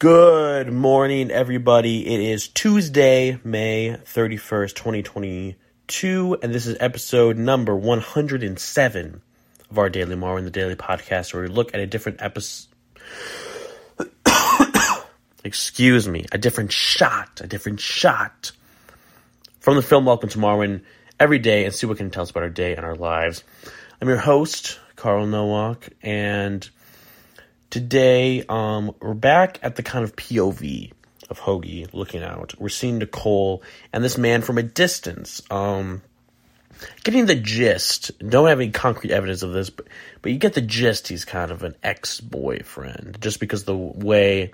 Good morning, everybody. It is Tuesday, May 31st, 2022, and this is episode number 107 of our Daily Marwen, the Daily Podcast, where we look at a different episode. Excuse me, a different shot, a different shot from the film Welcome to Marwen every day and see what can tell us about our day and our lives. I'm your host, Carl Nowak, and today um, we're back at the kind of POV of Hogie looking out. We're seeing Nicole and this man from a distance. Um, getting the gist. Don't have any concrete evidence of this, but but you get the gist. He's kind of an ex boyfriend, just because the way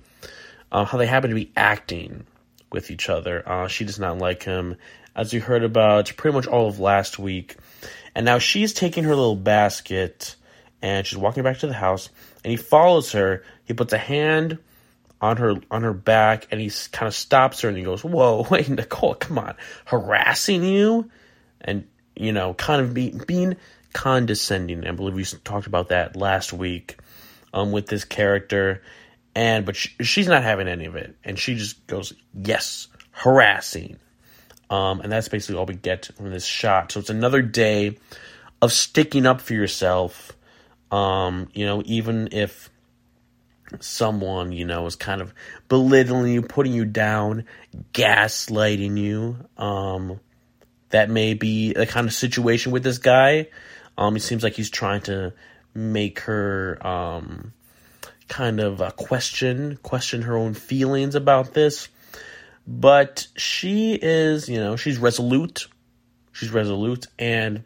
uh, how they happen to be acting with each other. Uh, she does not like him, as we heard about pretty much all of last week. And now she's taking her little basket and she's walking back to the house. And he follows her. He puts a hand on her on her back and he kind of stops her and he goes, "Whoa, wait, Nicole, come on, harassing you," and you know, kind of be, being condescending. I believe we talked about that last week um, with this character and but she, she's not having any of it and she just goes yes harassing um, and that's basically all we get from this shot so it's another day of sticking up for yourself um, you know even if someone you know is kind of belittling you putting you down gaslighting you um, that may be the kind of situation with this guy. Um, it seems like he's trying to make her um, kind of uh, question question her own feelings about this. But she is you know she's resolute. She's resolute and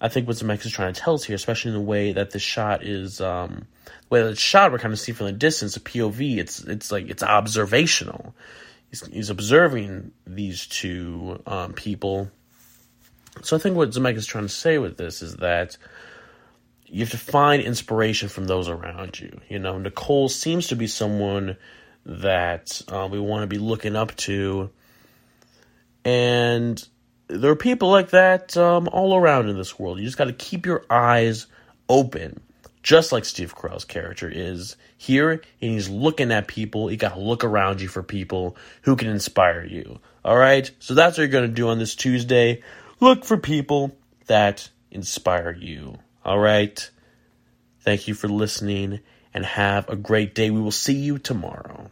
i think what zemeckis is trying to tell us here especially in the way that the shot is um the way that it's shot we're kind of see from the distance a pov it's it's like it's observational. He's, he's observing these two um, people. So i think what zemeckis is trying to say with this is that you have to find inspiration from those around you. You know, Nicole seems to be someone that uh, we want to be looking up to, and there are people like that um, all around in this world. You just got to keep your eyes open, just like Steve Carell's character is here, and he's looking at people. You got to look around you for people who can inspire you. All right, so that's what you're going to do on this Tuesday. Look for people that inspire you. All right. Thank you for listening and have a great day. We will see you tomorrow.